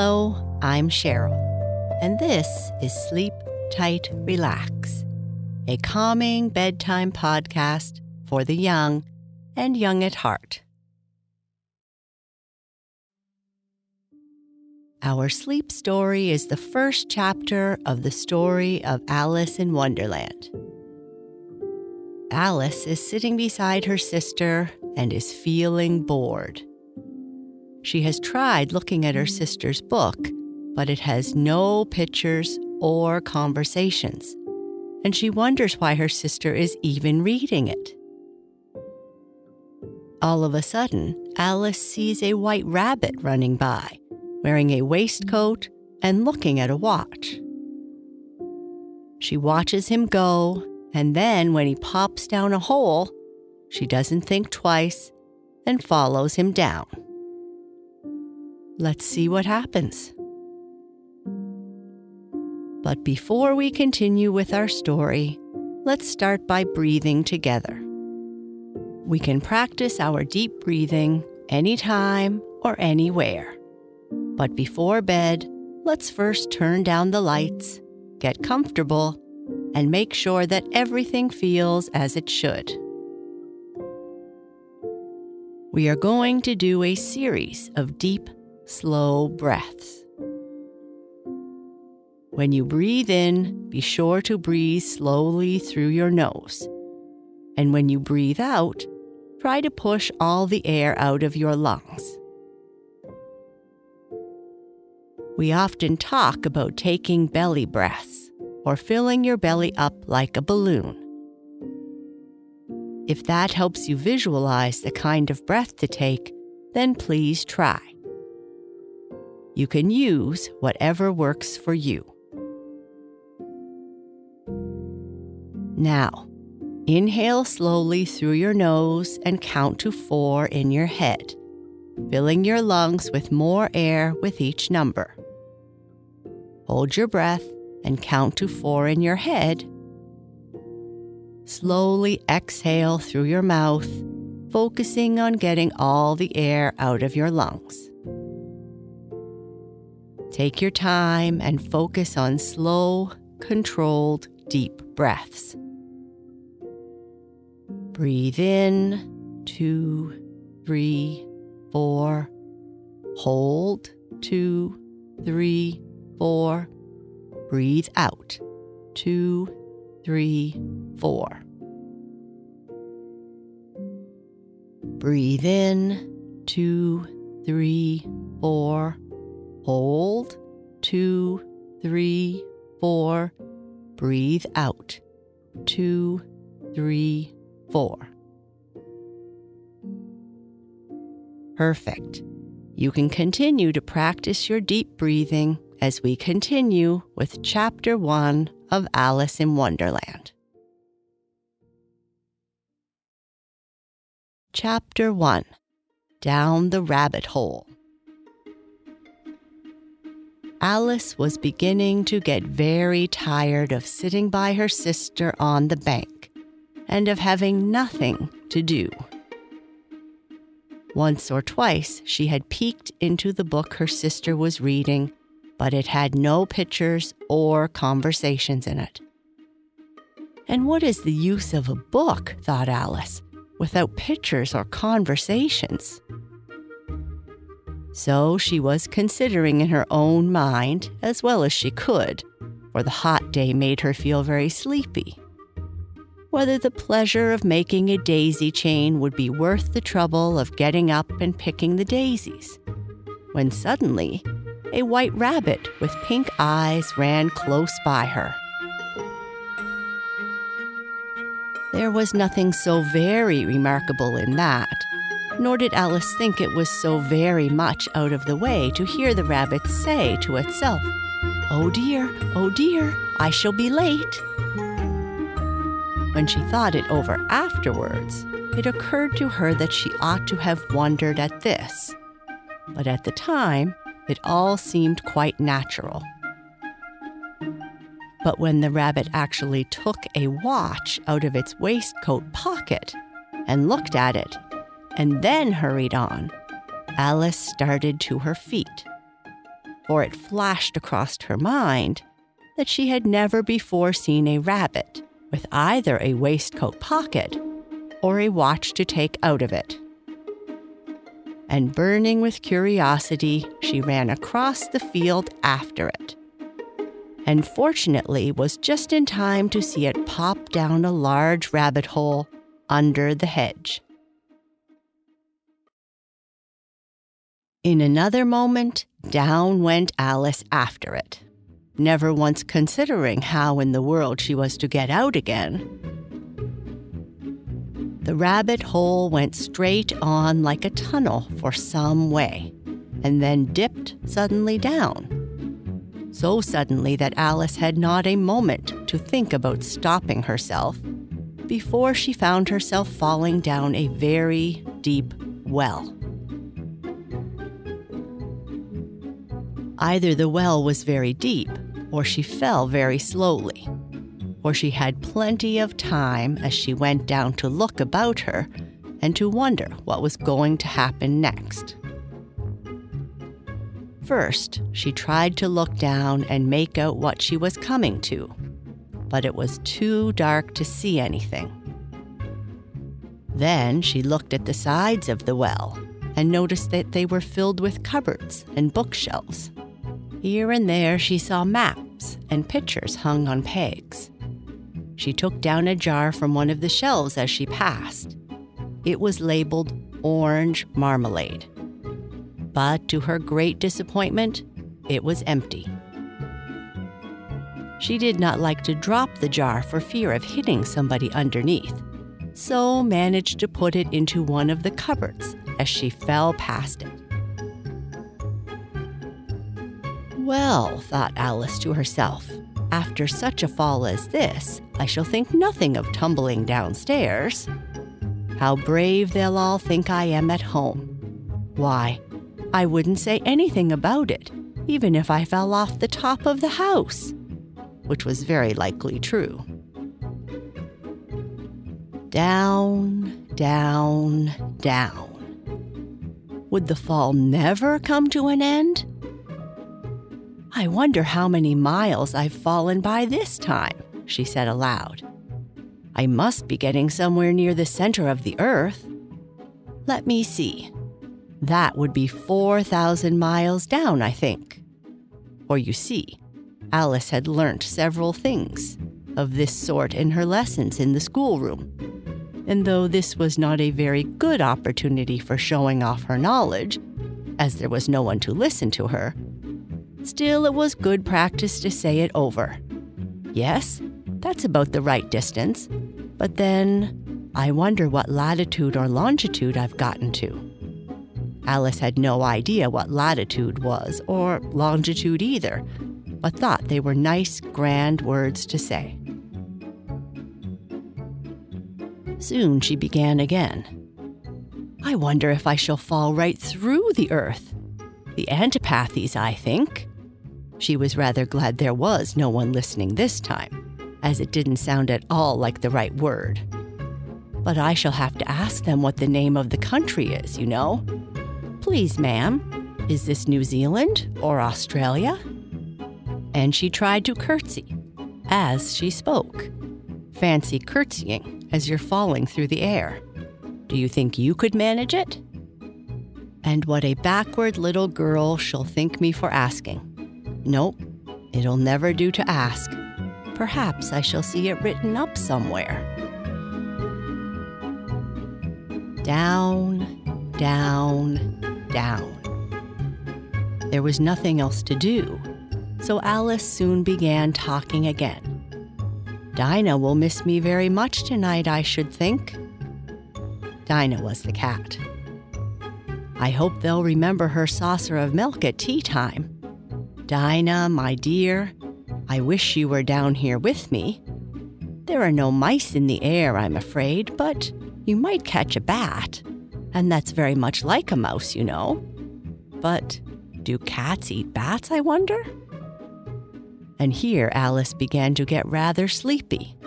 Hello, I'm Sheryl, and this is Sleep Tight Relax, a calming bedtime podcast for the young and young at heart. Our sleep story is the first chapter of the story of Alice in Wonderland. Alice is sitting beside her sister and is feeling bored. She has tried looking at her sister's book, but it has no pictures or conversations, and she wonders why her sister is even reading it. All of a sudden, Alice sees a white rabbit running by, wearing a waistcoat and looking at a watch. She watches him go, and then when he pops down a hole, she doesn't think twice and follows him down. Let's see what happens. But before we continue with our story, let's start by breathing together. We can practice our deep breathing anytime or anywhere. But before bed, let's first turn down the lights, get comfortable, and make sure that everything feels as it should. We are going to do a series of deep, slow breaths. When you breathe in, be sure to breathe slowly through your nose. And when you breathe out, try to push all the air out of your lungs. We often talk about taking belly breaths or filling your belly up like a balloon. If that helps you visualize the kind of breath to take, then please try. You can use whatever works for you. Now, inhale slowly through your nose and count to four in your head, filling your lungs with more air with each number. Hold your breath and count to four in your head. Slowly exhale through your mouth, focusing on getting all the air out of your lungs. Take your time and focus on slow, controlled, deep breaths. Breathe in, two, three, four. Hold, two, three, four. Breathe out, two, three, four. Breathe in, two, three, four. Hold, two, three, four. Breathe out, two, three, four. Perfect. You can continue to practice your deep breathing as we continue with Chapter 1 of Alice in Wonderland. Chapter 1 Down the Rabbit Hole. Alice was beginning to get very tired of sitting by her sister on the bank and of having nothing to do. Once or twice she had peeked into the book her sister was reading, but it had no pictures or conversations in it. And what is the use of a book, thought Alice, without pictures or conversations? So she was considering in her own mind, as well as she could, for the hot day made her feel very sleepy, whether the pleasure of making a daisy chain would be worth the trouble of getting up and picking the daisies. When suddenly, a white rabbit with pink eyes ran close by her. There was nothing so very remarkable in that nor did Alice think it was so very much out of the way to hear the rabbit say to itself, Oh dear, oh dear, I shall be late. When she thought it over afterwards, it occurred to her that she ought to have wondered at this. But at the time, it all seemed quite natural. But when the rabbit actually took a watch out of its waistcoat pocket and looked at it, and then hurried on, Alice started to her feet. for it flashed across her mind that she had never before seen a rabbit with either a waistcoat pocket or a watch to take out of it. And burning with curiosity, she ran across the field after it. And fortunately was just in time to see it pop down a large rabbit hole under the hedge. In another moment, down went Alice after it, never once considering how in the world she was to get out again. The rabbit hole went straight on like a tunnel for some way, and then dipped suddenly down. So suddenly that Alice had not a moment to think about stopping herself before she found herself falling down a very deep well. Either the well was very deep, or she fell very slowly, or she had plenty of time as she went down to look about her and to wonder what was going to happen next. First, she tried to look down and make out what she was coming to, but it was too dark to see anything. Then she looked at the sides of the well and noticed that they were filled with cupboards and bookshelves. Here and there she saw maps and pictures hung on pegs. She took down a jar from one of the shelves as she passed. It was labeled orange marmalade. But to her great disappointment, it was empty. She did not like to drop the jar for fear of hitting somebody underneath, so managed to put it into one of the cupboards as she fell past it. Well, thought Alice to herself, after such a fall as this, I shall think nothing of tumbling downstairs. How brave they'll all think I am at home. Why, I wouldn't say anything about it, even if I fell off the top of the house, which was very likely true. Down, down, down. Would the fall never come to an end? I wonder how many miles I've fallen by this time, she said aloud. I must be getting somewhere near the center of the earth. Let me see. That would be 4,000 miles down, I think. For you see, Alice had learnt several things of this sort in her lessons in the schoolroom. And though this was not a very good opportunity for showing off her knowledge, as there was no one to listen to her, Still, it was good practice to say it over. Yes, that's about the right distance. But then, I wonder what latitude or longitude I've gotten to. Alice had no idea what latitude was, or longitude either, but thought they were nice, grand words to say. Soon she began again. I wonder if I shall fall right through the earth. The antipathies, I think. She was rather glad there was no one listening this time, as it didn't sound at all like the right word. But I shall have to ask them what the name of the country is, you know. Please, ma'am, is this New Zealand or Australia? And she tried to curtsy as she spoke. Fancy curtsying as you're falling through the air. Do you think you could manage it? And what a backward little girl she'll think me for asking. Nope, it'll never do to ask. Perhaps I shall see it written up somewhere. Down, down, down. There was nothing else to do, so Alice soon began talking again. Dinah will miss me very much tonight, I should think. Dinah was the cat. I hope they'll remember her saucer of milk at tea time. Dinah, my dear, I wish you were down here with me. There are no mice in the air, I'm afraid, but you might catch a bat. And that's very much like a mouse, you know. But do cats eat bats, I wonder? And here Alice began to get rather sleepy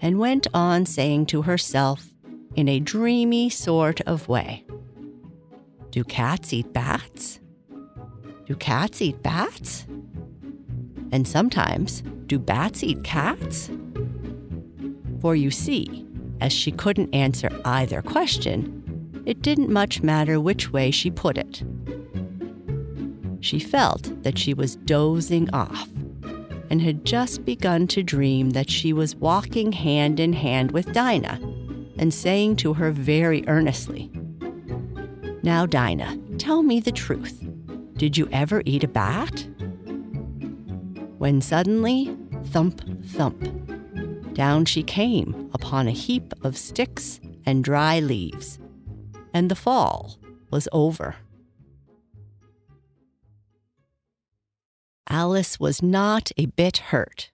and went on saying to herself in a dreamy sort of way Do cats eat bats? Do cats eat bats? And sometimes, do bats eat cats? For you see, as she couldn't answer either question, it didn't much matter which way she put it. She felt that she was dozing off and had just begun to dream that she was walking hand in hand with Dinah and saying to her very earnestly, Now, Dinah, tell me the truth. Did you ever eat a bat? When suddenly, thump, thump, down she came upon a heap of sticks and dry leaves, and the fall was over. Alice was not a bit hurt,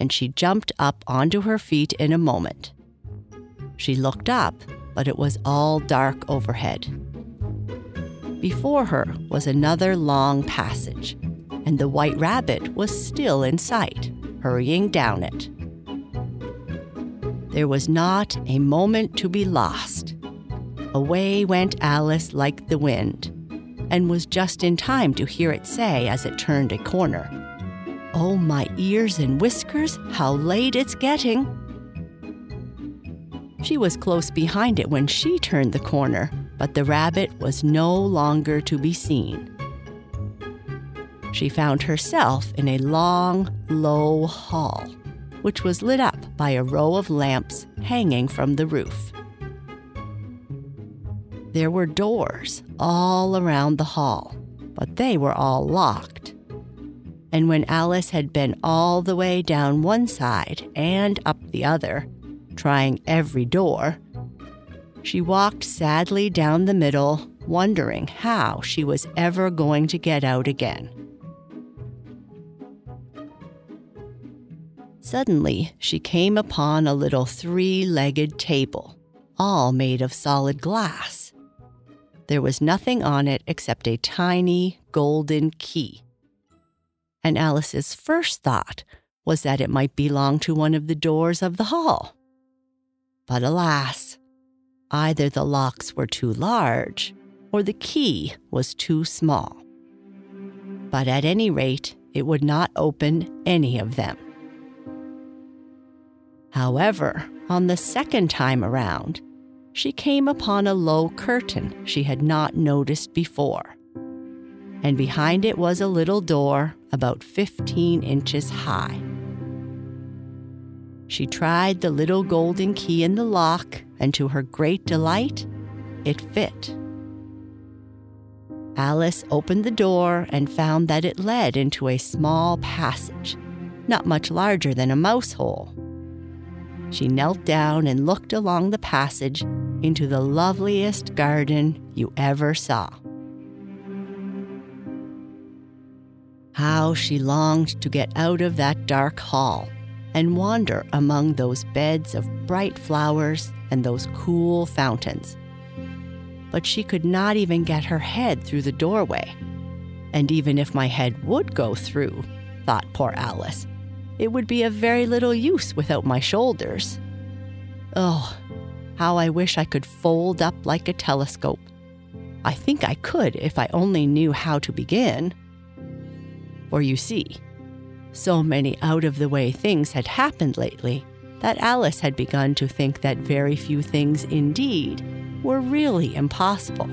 and she jumped up onto her feet in a moment. She looked up, but it was all dark overhead. Before her was another long passage, and the white rabbit was still in sight, hurrying down it. There was not a moment to be lost. Away went Alice like the wind, and was just in time to hear it say as it turned a corner, Oh, my ears and whiskers, how late it's getting! She was close behind it when she turned the corner, but the rabbit was no longer to be seen. She found herself in a long, low hall which was lit up by a row of lamps hanging from the roof. There were doors all around the hall, but they were all locked. And when Alice had been all the way down one side and up the other, trying every door, she walked sadly down the middle, wondering how she was ever going to get out again. Suddenly, she came upon a little three legged table, all made of solid glass. There was nothing on it except a tiny golden key. And Alice's first thought was that it might belong to one of the doors of the hall. But alas, either the locks were too large or the key was too small. But at any rate, it would not open any of them. However, on the second time around, she came upon a low curtain she had not noticed before. And behind it was a little door about 15 inches high. She tried the little golden key in the lock, and to her great delight, it fit. Alice opened the door and found that it led into a small passage, not much larger than a mouse hole. She knelt down and looked along the passage into the loveliest garden you ever saw. How she longed to get out of that dark hall and wander among those beds of bright flowers and those cool fountains. But she could not even get her head through the doorway. And even if my head would go through, thought poor Alice, it would be of very little use without my shoulders. Oh, how I wish I could fold up like a telescope. I think I could if I only knew how to begin. For you see, so many out of the way things had happened lately that Alice had begun to think that very few things indeed were really impossible.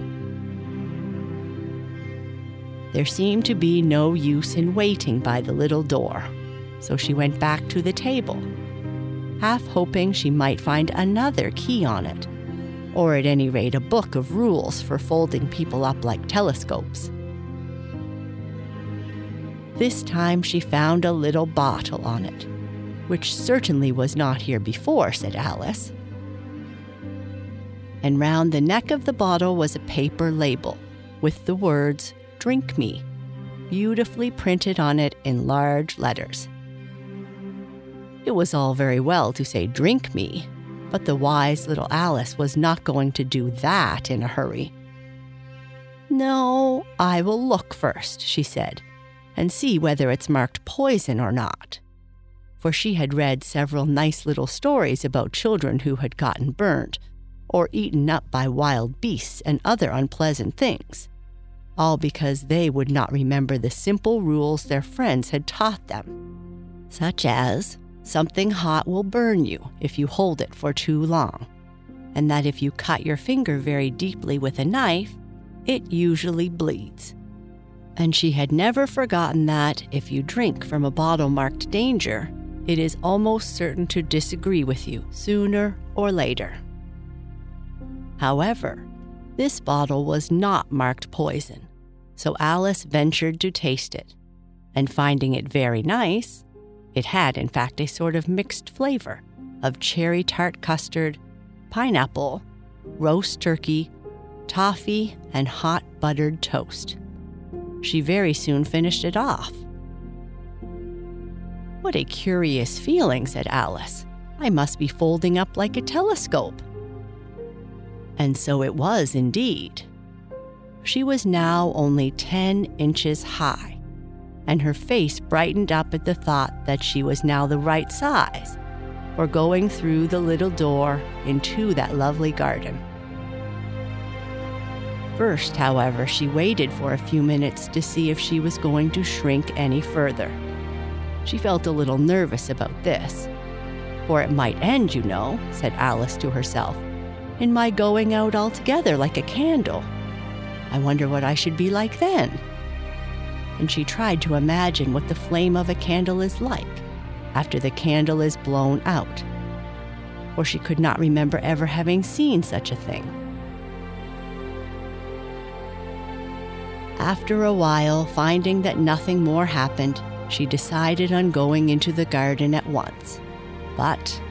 There seemed to be no use in waiting by the little door so she went back to the table, half hoping she might find another key on it, or at any rate a book of rules for folding people up like telescopes. This time she found a little bottle on it, which certainly was not here before, said Alice. And round the neck of the bottle was a paper label with the words, Drink Me, beautifully printed on it in large letters. It was all very well to say, Drink me, but the wise little Alice was not going to do that in a hurry. No, I will look first, she said, and see whether it's marked poison or not. For she had read several nice little stories about children who had gotten burnt or eaten up by wild beasts and other unpleasant things. all because they would not remember the simple rules their friends had taught them, such as something hot will burn you if you hold it for too long, and that if you cut your finger very deeply with a knife, it usually bleeds. And she had never forgotten that if you drink from a bottle marked danger, it is almost certain to disagree with you sooner or later. However, this bottle was not marked poison, so Alice ventured to taste it, and finding it very nice, it had in fact a sort of mixed flavor of cherry tart custard, pineapple, roast turkey, toffee, and hot buttered toast. She very soon finished it off. What a curious feeling, said Alice. I must be folding up like a telescope. And so it was indeed. She was now only 10 inches high, and her face brightened up at the thought that she was now the right size for going through the little door into that lovely garden. First, however, she waited for a few minutes to see if she was going to shrink any further. She felt a little nervous about this. For it might end, you know, said Alice to herself, in my going out altogether like a candle. I wonder what I should be like then. And she tried to imagine what the flame of a candle is like after the candle is blown out. For she could not remember ever having seen such a thing. After a while, finding that nothing more happened, she decided on going into the garden at once. But,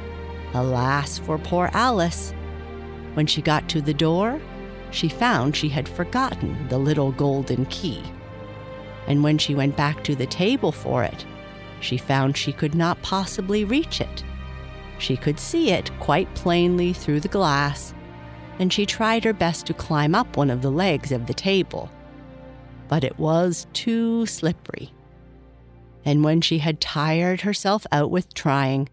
alas for poor Alice, when she got to the door, she found she had forgotten the little golden key. And when she went back to the table for it, she found she could not possibly reach it. She could see it quite plainly through the glass, and she tried her best to climb up one of the legs of the table but it was too slippery. And when she had tired herself out with trying,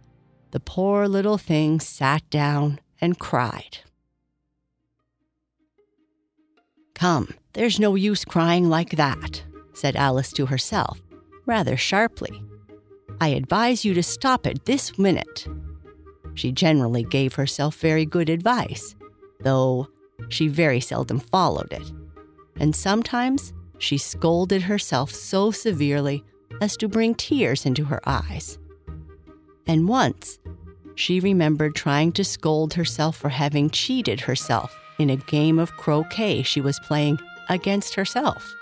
the poor little thing sat down and cried. Come, there's no use crying like that, said Alice to herself, rather sharply. I advise you to stop it this minute. She generally gave herself very good advice, though she very seldom followed it. And sometimes she scolded herself so severely as to bring tears into her eyes. And once, she remembered trying to scold herself for having cheated herself in a game of croquet she was playing against herself.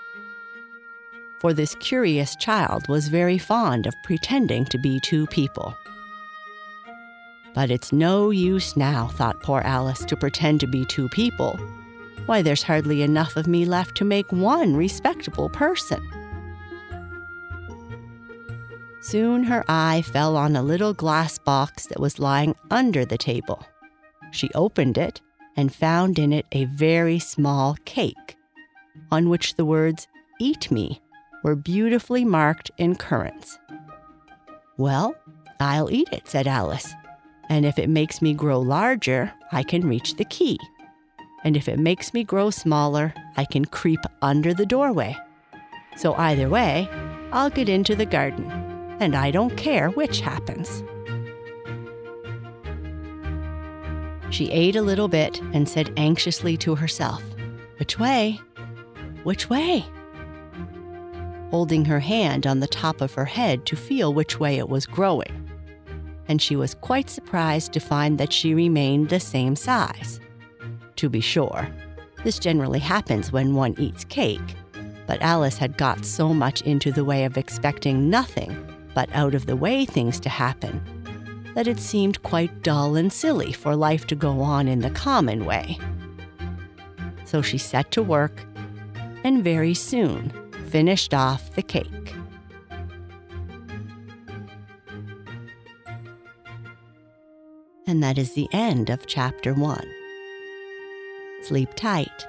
For this curious child was very fond of pretending to be two people. But it's no use now, thought poor Alice, to pretend to be two people why, there's hardly enough of me left to make one respectable person. Soon her eye fell on a little glass box that was lying under the table. She opened it and found in it a very small cake, on which the words, Eat me, were beautifully marked in currants. Well, I'll eat it, said Alice, and if it makes me grow larger, I can reach the key and if it makes me grow smaller, I can creep under the doorway. So either way, I'll get into the garden, and I don't care which happens. She ate a little bit and said anxiously to herself, Which way? Which way? Holding her hand on the top of her head to feel which way it was growing. And she was quite surprised to find that she remained the same size to be sure. This generally happens when one eats cake, but Alice had got so much into the way of expecting nothing but out of the way things to happen that it seemed quite dull and silly for life to go on in the common way. So she set to work and very soon finished off the cake. And that is the end of chapter one. Sleep tight.